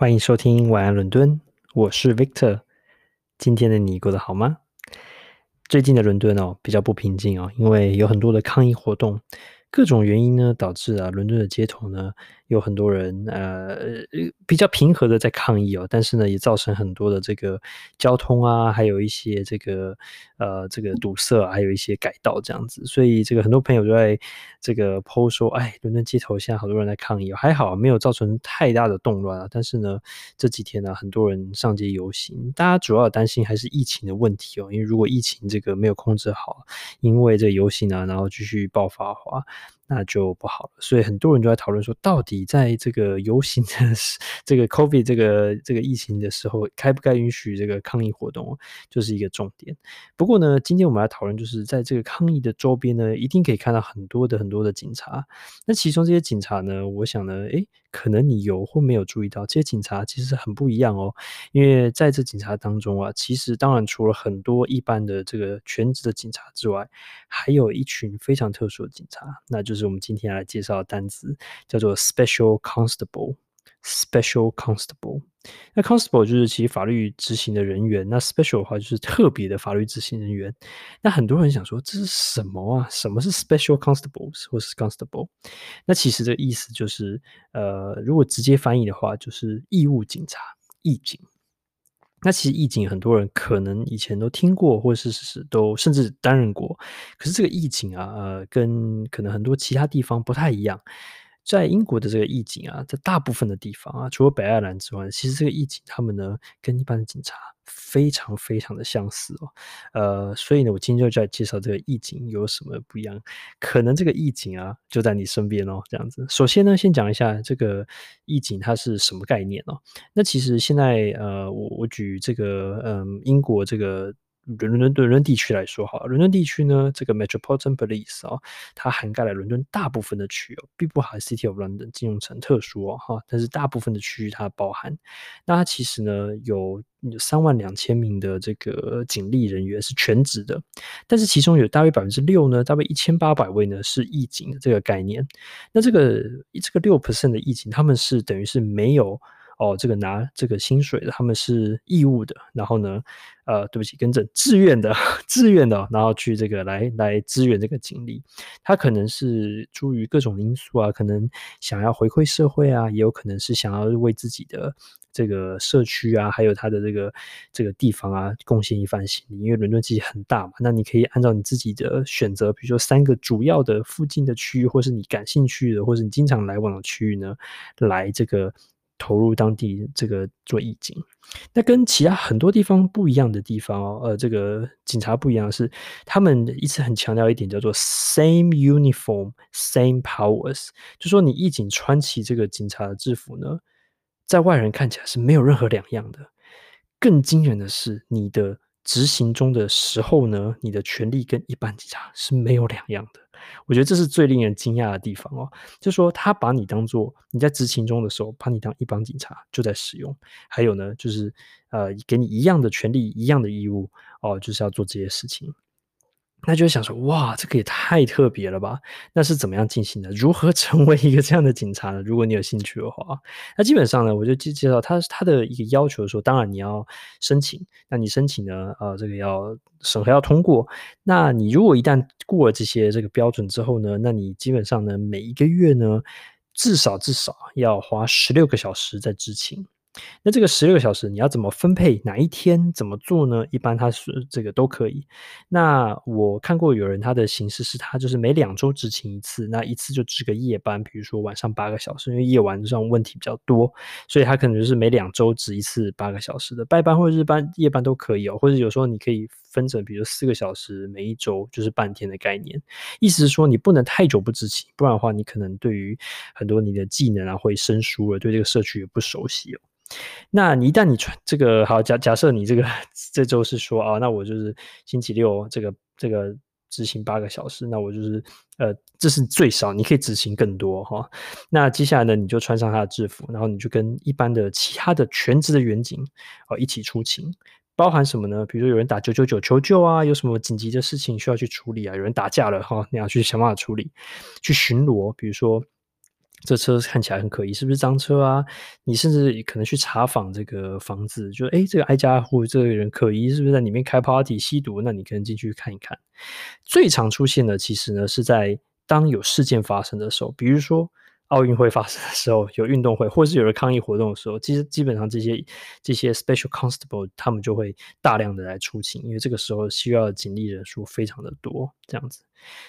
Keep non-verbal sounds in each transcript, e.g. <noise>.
欢迎收听晚安伦敦，我是 Victor。今天的你过得好吗？最近的伦敦哦，比较不平静哦，因为有很多的抗议活动。各种原因呢，导致啊，伦敦的街头呢，有很多人呃比较平和的在抗议哦，但是呢，也造成很多的这个交通啊，还有一些这个呃这个堵塞，还有一些改道这样子。所以这个很多朋友都在这个 po 说，哎，伦敦街头现在好多人在抗议，还好没有造成太大的动乱啊。但是呢，这几天呢，很多人上街游行，大家主要担心还是疫情的问题哦，因为如果疫情这个没有控制好，因为这个游行啊，然后继续爆发的话。那就不好了，所以很多人就在讨论说，到底在这个游行的 <laughs> 这个 COVID 这个这个疫情的时候，该不该允许这个抗议活动，就是一个重点。不过呢，今天我们来讨论，就是在这个抗议的周边呢，一定可以看到很多的很多的警察。那其中这些警察呢，我想呢，诶，可能你有或没有注意到，这些警察其实很不一样哦。因为在这警察当中啊，其实当然除了很多一般的这个全职的警察之外，还有一群非常特殊的警察，那就是。我们今天来介绍的单词，叫做 special constable。Special constable，那 constable 就是其实法律执行的人员，那 special 的话就是特别的法律执行人员。那很多人想说，这是什么啊？什么是 special constables 或是 constable？那其实这意思就是，呃，如果直接翻译的话，就是义务警察、义警。那其实义警很多人可能以前都听过，或是是都甚至担任过。可是这个义警啊，呃，跟可能很多其他地方不太一样。在英国的这个义警啊，在大部分的地方啊，除了北爱尔兰之外，其实这个义警他们呢，跟一般的警察非常非常的相似哦。呃，所以呢，我今天就来介绍这个义警有什么不一样。可能这个义警啊，就在你身边哦，这样子。首先呢，先讲一下这个义警它是什么概念哦。那其实现在呃，我我举这个嗯、英国这个。伦敦伦敦地区来说，哈，伦敦地区呢，这个 Metropolitan Police 啊，它涵盖了伦敦大部分的区哦，并不含 City of London 金融城特殊哦，哈，但是大部分的区域它包含。那它其实呢，有三万两千名的这个警力人员是全职的，但是其中有大约百分之六呢，大约一千八百位呢是义警的这个概念。那这个这个六 percent 的义警，他们是等于是没有。哦，这个拿这个薪水的，他们是义务的。然后呢，呃，对不起，跟着，自愿的，<laughs> 自愿的，然后去这个来来支援这个警力。他可能是出于各种因素啊，可能想要回馈社会啊，也有可能是想要为自己的这个社区啊，还有他的这个这个地方啊，贡献一番心力。因为伦敦其实很大嘛，那你可以按照你自己的选择，比如说三个主要的附近的区域，或是你感兴趣的，或是你经常来往的区域呢，来这个。投入当地这个做义警，那跟其他很多地方不一样的地方哦，呃，这个警察不一样的是，他们一直很强调一点叫做 same uniform, same powers，就说你义警穿起这个警察的制服呢，在外人看起来是没有任何两样的。更惊人的是，你的执行中的时候呢，你的权力跟一般警察是没有两样的。我觉得这是最令人惊讶的地方哦，就说他把你当做你在执勤中的时候，把你当一帮警察就在使用。还有呢，就是呃，给你一样的权利、一样的义务哦，就是要做这些事情。那就想说，哇，这个也太特别了吧？那是怎么样进行的？如何成为一个这样的警察呢？如果你有兴趣的话，那基本上呢，我就介介绍他他的一个要求说，当然你要申请，那你申请呢，呃，这个要审核要通过。那你如果一旦过了这些这个标准之后呢，那你基本上呢，每一个月呢，至少至少要花十六个小时在执勤。那这个十六个小时你要怎么分配？哪一天怎么做呢？一般他是这个都可以。那我看过有人他的形式是他就是每两周执勤一次，那一次就值个夜班，比如说晚上八个小时，因为夜晚这种问题比较多，所以他可能就是每两周值一次八个小时的白班或者日班、夜班都可以哦。或者有时候你可以分成，比如四个小时，每一周就是半天的概念。意思是说你不能太久不执勤，不然的话你可能对于很多你的技能啊会生疏了，对这个社区也不熟悉哦。那你一旦你传这个好，假假设你这个这周是说啊，那我就是星期六这个这个执行八个小时，那我就是呃，这是最少，你可以执行更多哈。那接下来呢，你就穿上他的制服，然后你就跟一般的其他的全职的员警啊一起出勤，包含什么呢？比如说有人打九九九求救啊，有什么紧急的事情需要去处理啊，有人打架了哈，你要去想办法处理，去巡逻，比如说。这车看起来很可疑，是不是赃车啊？你甚至可能去查访这个房子，就诶，这个挨家户这个人可疑，是不是在里面开 party 吸毒？那你可能进去看一看。最常出现的其实呢，是在当有事件发生的时候，比如说。奥运会发生的时候，有运动会，或是有了抗议活动的时候，其实基本上这些这些 special constable 他们就会大量的来出勤，因为这个时候需要的警力人数非常的多，这样子。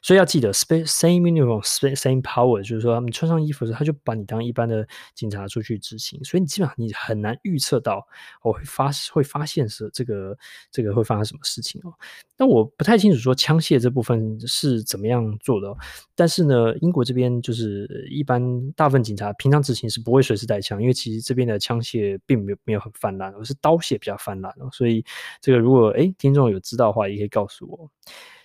所以要记得，same uniform, same power，就是说他们穿上衣服的时候，他就把你当一般的警察出去执勤。所以你基本上你很难预测到我会发会发现是这个这个会发生什么事情哦。那我不太清楚说枪械这部分是怎么样做的，但是呢，英国这边就是一般大部分警察平常执勤是不会随时带枪，因为其实这边的枪械并没有没有很泛滥，而是刀械比较泛滥哦。所以这个如果诶听众有知道的话，也可以告诉我。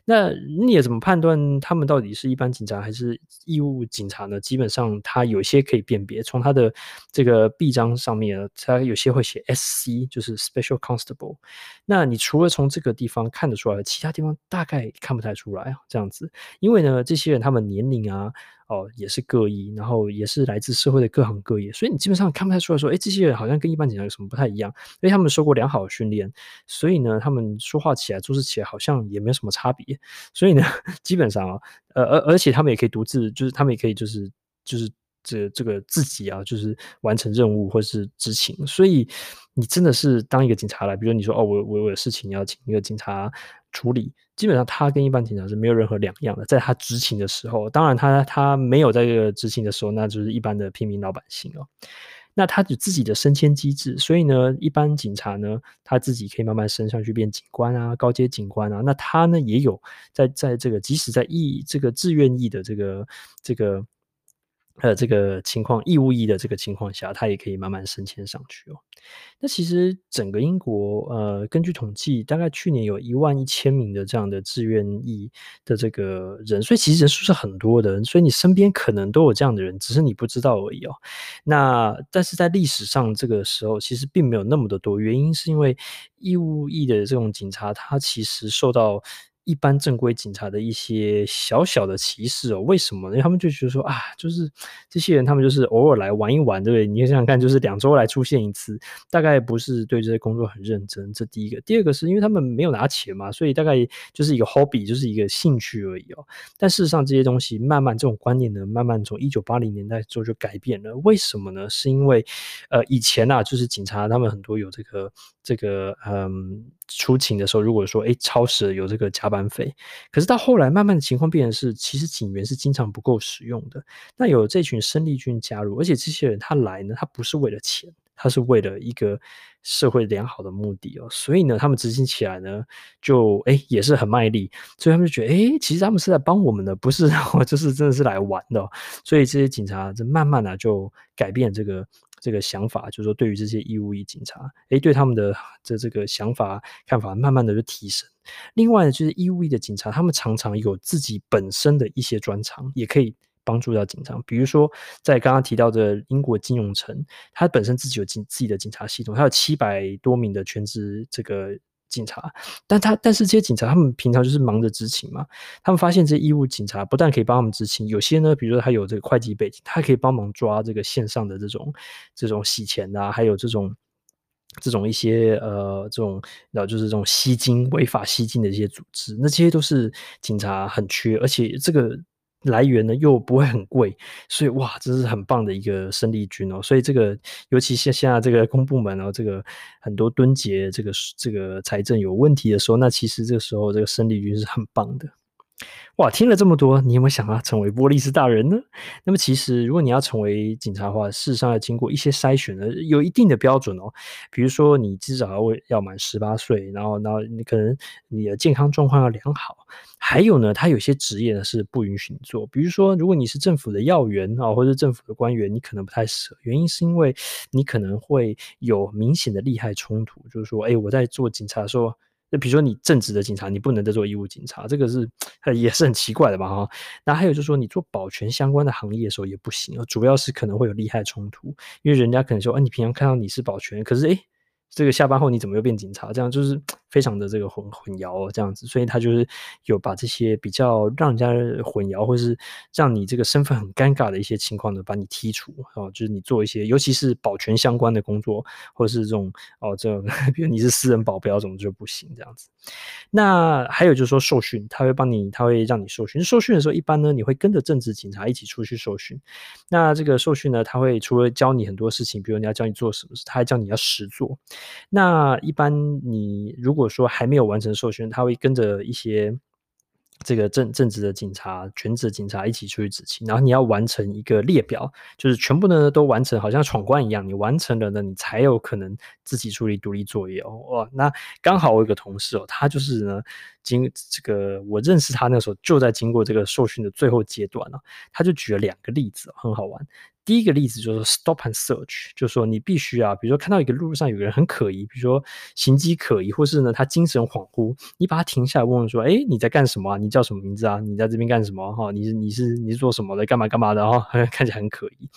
那你也怎么判断他们到底是一般警察还是义务警察呢？基本上，他有些可以辨别，从他的这个臂章上面，他有些会写 SC，就是 Special Constable。那你除了从这个地方看得出来，其他地方大概看不太出来啊，这样子。因为呢，这些人他们年龄啊。哦，也是各异，然后也是来自社会的各行各业，所以你基本上看不太出来说，哎，这些人好像跟一般警察有什么不太一样，因为他们受过良好的训练，所以呢，他们说话起来、做事起来好像也没有什么差别，所以呢，<laughs> 基本上啊，呃，而而且他们也可以独自，就是他们也可以就是就是这这个自己啊，就是完成任务或是执勤，所以你真的是当一个警察来，比如你说哦，我我我有事情要请一个警察处理。基本上他跟一般警察是没有任何两样的，在他执勤的时候，当然他他没有在这个执勤的时候，那就是一般的平民老百姓哦。那他有自己的升迁机制，所以呢，一般警察呢，他自己可以慢慢升上去变警官啊，高阶警官啊。那他呢也有在在这个即使在役这个志愿役的这个这个呃这个情况义务役的这个情况下，他也可以慢慢升迁上去哦。那其实整个英国，呃，根据统计，大概去年有一万一千名的这样的志愿役的这个人，所以其实人数是很多的，所以你身边可能都有这样的人，只是你不知道而已哦。那但是在历史上，这个时候其实并没有那么的多，原因是因为义务役的这种警察，他其实受到。一般正规警察的一些小小的歧视哦，为什么呢？因为他们就觉得说啊，就是这些人，他们就是偶尔来玩一玩，对不对？你想想看，就是两周来出现一次，大概不是对这些工作很认真。这第一个，第二个是因为他们没有拿钱嘛，所以大概就是一个 hobby，就是一个兴趣而已哦。但事实上，这些东西慢慢这种观念呢，慢慢从一九八零年代之后就改变了。为什么呢？是因为呃，以前啊，就是警察他们很多有这个这个嗯。出勤的时候，如果说诶超时了有这个加班班费，可是到后来慢慢的情况变成是，其实警员是经常不够使用的。那有这群生力军加入，而且这些人他来呢，他不是为了钱，他是为了一个社会良好的目的哦。所以呢，他们执行起来呢，就诶也是很卖力，所以他们就觉得诶其实他们是在帮我们的，不是 <laughs> 就是真的是来玩的。所以这些警察就慢慢的就改变这个。这个想法就是说，对于这些义务役警察，哎，对他们的这这个想法看法，慢慢的就提升。另外呢，就是义务役的警察，他们常常有自己本身的一些专长，也可以帮助到警察。比如说，在刚刚提到的英国金融城，它本身自己有警自己的警察系统，它有七百多名的全职这个。警察，但他但是这些警察他们平常就是忙着执勤嘛。他们发现这些义务警察不但可以帮他们执勤，有些呢，比如说他有这个会计背景，他可以帮忙抓这个线上的这种这种洗钱啊，还有这种这种一些呃这种然后就是这种吸金违法吸金的一些组织，那这些都是警察很缺，而且这个。来源呢又不会很贵，所以哇，这是很棒的一个生力军哦。所以这个，尤其现现在这个公部门哦，这个很多蹲节这个这个财政有问题的时候，那其实这个时候这个生力军是很棒的。哇，听了这么多，你有没有想要成为波利斯大人呢？那么其实，如果你要成为警察的话，事实上要经过一些筛选的，有一定的标准哦。比如说，你至少要要满十八岁，然后，然后你可能你的健康状况要良好。还有呢，他有些职业呢是不允许你做，比如说，如果你是政府的要员啊，或者政府的官员，你可能不太适合。原因是因为你可能会有明显的利害冲突，就是说，哎，我在做警察的时候。就比如说你正职的警察，你不能再做义务警察，这个是 <laughs> 也是很奇怪的吧？哈，那还有就是说，你做保全相关的行业的时候也不行，主要是可能会有利害冲突，因为人家可能说，啊，你平常看到你是保全，可是诶，这个下班后你怎么又变警察？这样就是非常的这个混混淆，这样子，所以他就是有把这些比较让人家混淆，或是让你这个身份很尴尬的一些情况呢，把你剔除哦，就是你做一些，尤其是保全相关的工作，或者是这种哦，这种 <laughs> 比如你是私人保镖，怎么就不行这样子。那还有就是说受训，他会帮你，他会让你受训。受训的时候，一般呢，你会跟着政治警察一起出去受训。那这个受训呢，他会除了教你很多事情，比如你要教你做什么事，他还教你要实做。那一般你如果果说还没有完成受训，他会跟着一些。这个正正职的警察、全职的警察一起出去执勤，然后你要完成一个列表，就是全部呢都完成，好像闯关一样。你完成了呢，你才有可能自己处理独立作业哦。哇，那刚好我有个同事哦，他就是呢，经这个我认识他那时候就在经过这个受训的最后阶段了，他就举了两个例子，很好玩。第一个例子就是 stop and search，就是说你必须啊，比如说看到一个路上有个人很可疑，比如说形迹可疑，或是呢他精神恍惚，你把他停下来问问说，哎，你在干什么？你叫什么名字啊？你在这边干什么？哈，你是你是你是做什么的？干嘛干嘛的？哈，<laughs> 看起来很可疑。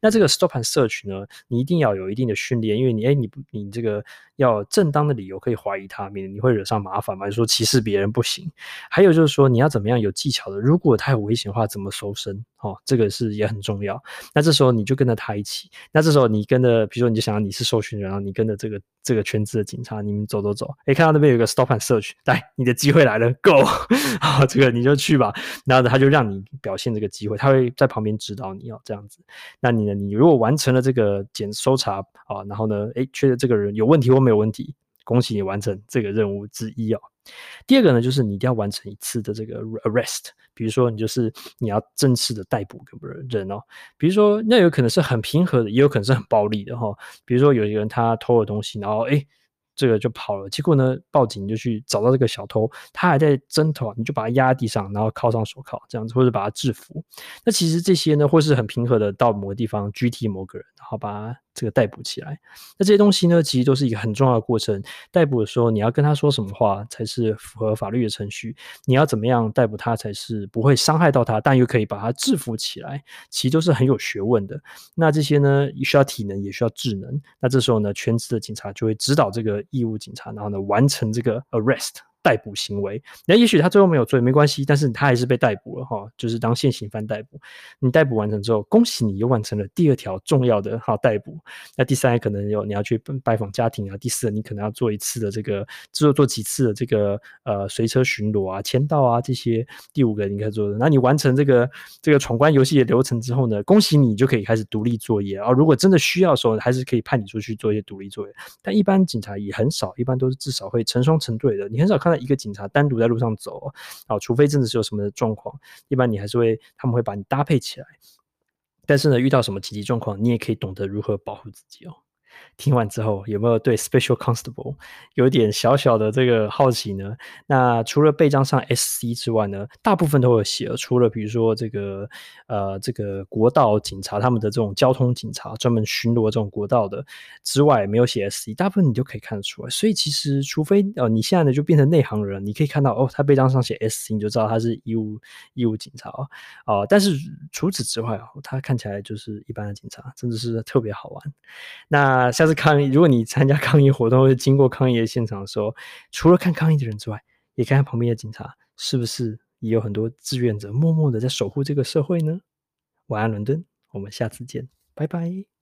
那这个 stop and search 呢，你一定要有一定的训练，因为你哎你不你这个要正当的理由可以怀疑他，免得你会惹上麻烦嘛。就说歧视别人不行。还有就是说你要怎么样有技巧的，如果他有危险的话，怎么搜身？哦，这个是也很重要。那这时候你就跟着他一起。那这时候你跟着，比如说你就想要你是受训人，然后你跟着这个这个圈子的警察，你们走走走，诶，看到那边有个 stop and search，来，你的机会来了，go，<laughs> 好，这个你就去吧。然后他就让你表现这个机会，他会在旁边指导你哦，这样子。那你呢？你如果完成了这个检搜查啊，然后呢，诶，确认这个人有问题或没有问题，恭喜你完成这个任务之一哦。第二个呢，就是你一定要完成一次的这个 arrest，比如说你就是你要正式的逮捕个人哦，比如说那有可能是很平和的，也有可能是很暴力的哈、哦，比如说有一个人他偷了东西，然后诶这个就跑了，结果呢，报警就去找到这个小偷，他还在挣脱，你就把他压在地上，然后铐上手铐，这样子，或者把他制服。那其实这些呢，或是很平和的到某个地方，GT 某个人，然后把他这个逮捕起来。那这些东西呢，其实都是一个很重要的过程。逮捕的时候，你要跟他说什么话才是符合法律的程序？你要怎么样逮捕他才是不会伤害到他，但又可以把他制服起来？其实都是很有学问的。那这些呢，需要体能，也需要智能。那这时候呢，全职的警察就会指导这个。义务警察，然后呢，完成这个 arrest。逮捕行为，那也许他最后没有罪，没关系，但是他还是被逮捕了哈，就是当现行犯逮捕。你逮捕完成之后，恭喜你又完成了第二条重要的哈逮捕。那第三可能有你要去拜访家庭啊，第四你可能要做一次的这个做做几次的这个呃随车巡逻啊、签到啊这些。第五个你可以做的，那你完成这个这个闯关游戏的流程之后呢，恭喜你就可以开始独立作业啊。如果真的需要的时候，还是可以派你出去做一些独立作业。但一般警察也很少，一般都是至少会成双成对的，你很少看到一个警察单独在路上走，啊，除非真的是有什么状况，一般你还是会，他们会把你搭配起来。但是呢，遇到什么紧急状况，你也可以懂得如何保护自己哦。听完之后，有没有对 Special Constable 有点小小的这个好奇呢？那除了背章上 SC 之外呢，大部分都有写。除了比如说这个呃这个国道警察他们的这种交通警察，专门巡逻这种国道的之外，没有写 SC，大部分你就可以看得出来。所以其实，除非呃你现在呢就变成内行人，你可以看到哦，他背章上写 SC，你就知道他是义务义务警察哦。哦，但是除此之外啊，他看起来就是一般的警察，真的是特别好玩。那下次抗议，如果你参加抗议活动或者经过抗议的现场的时候，除了看抗议的人之外，也看看旁边的警察，是不是也有很多志愿者默默的在守护这个社会呢？晚安，伦敦，我们下次见，拜拜。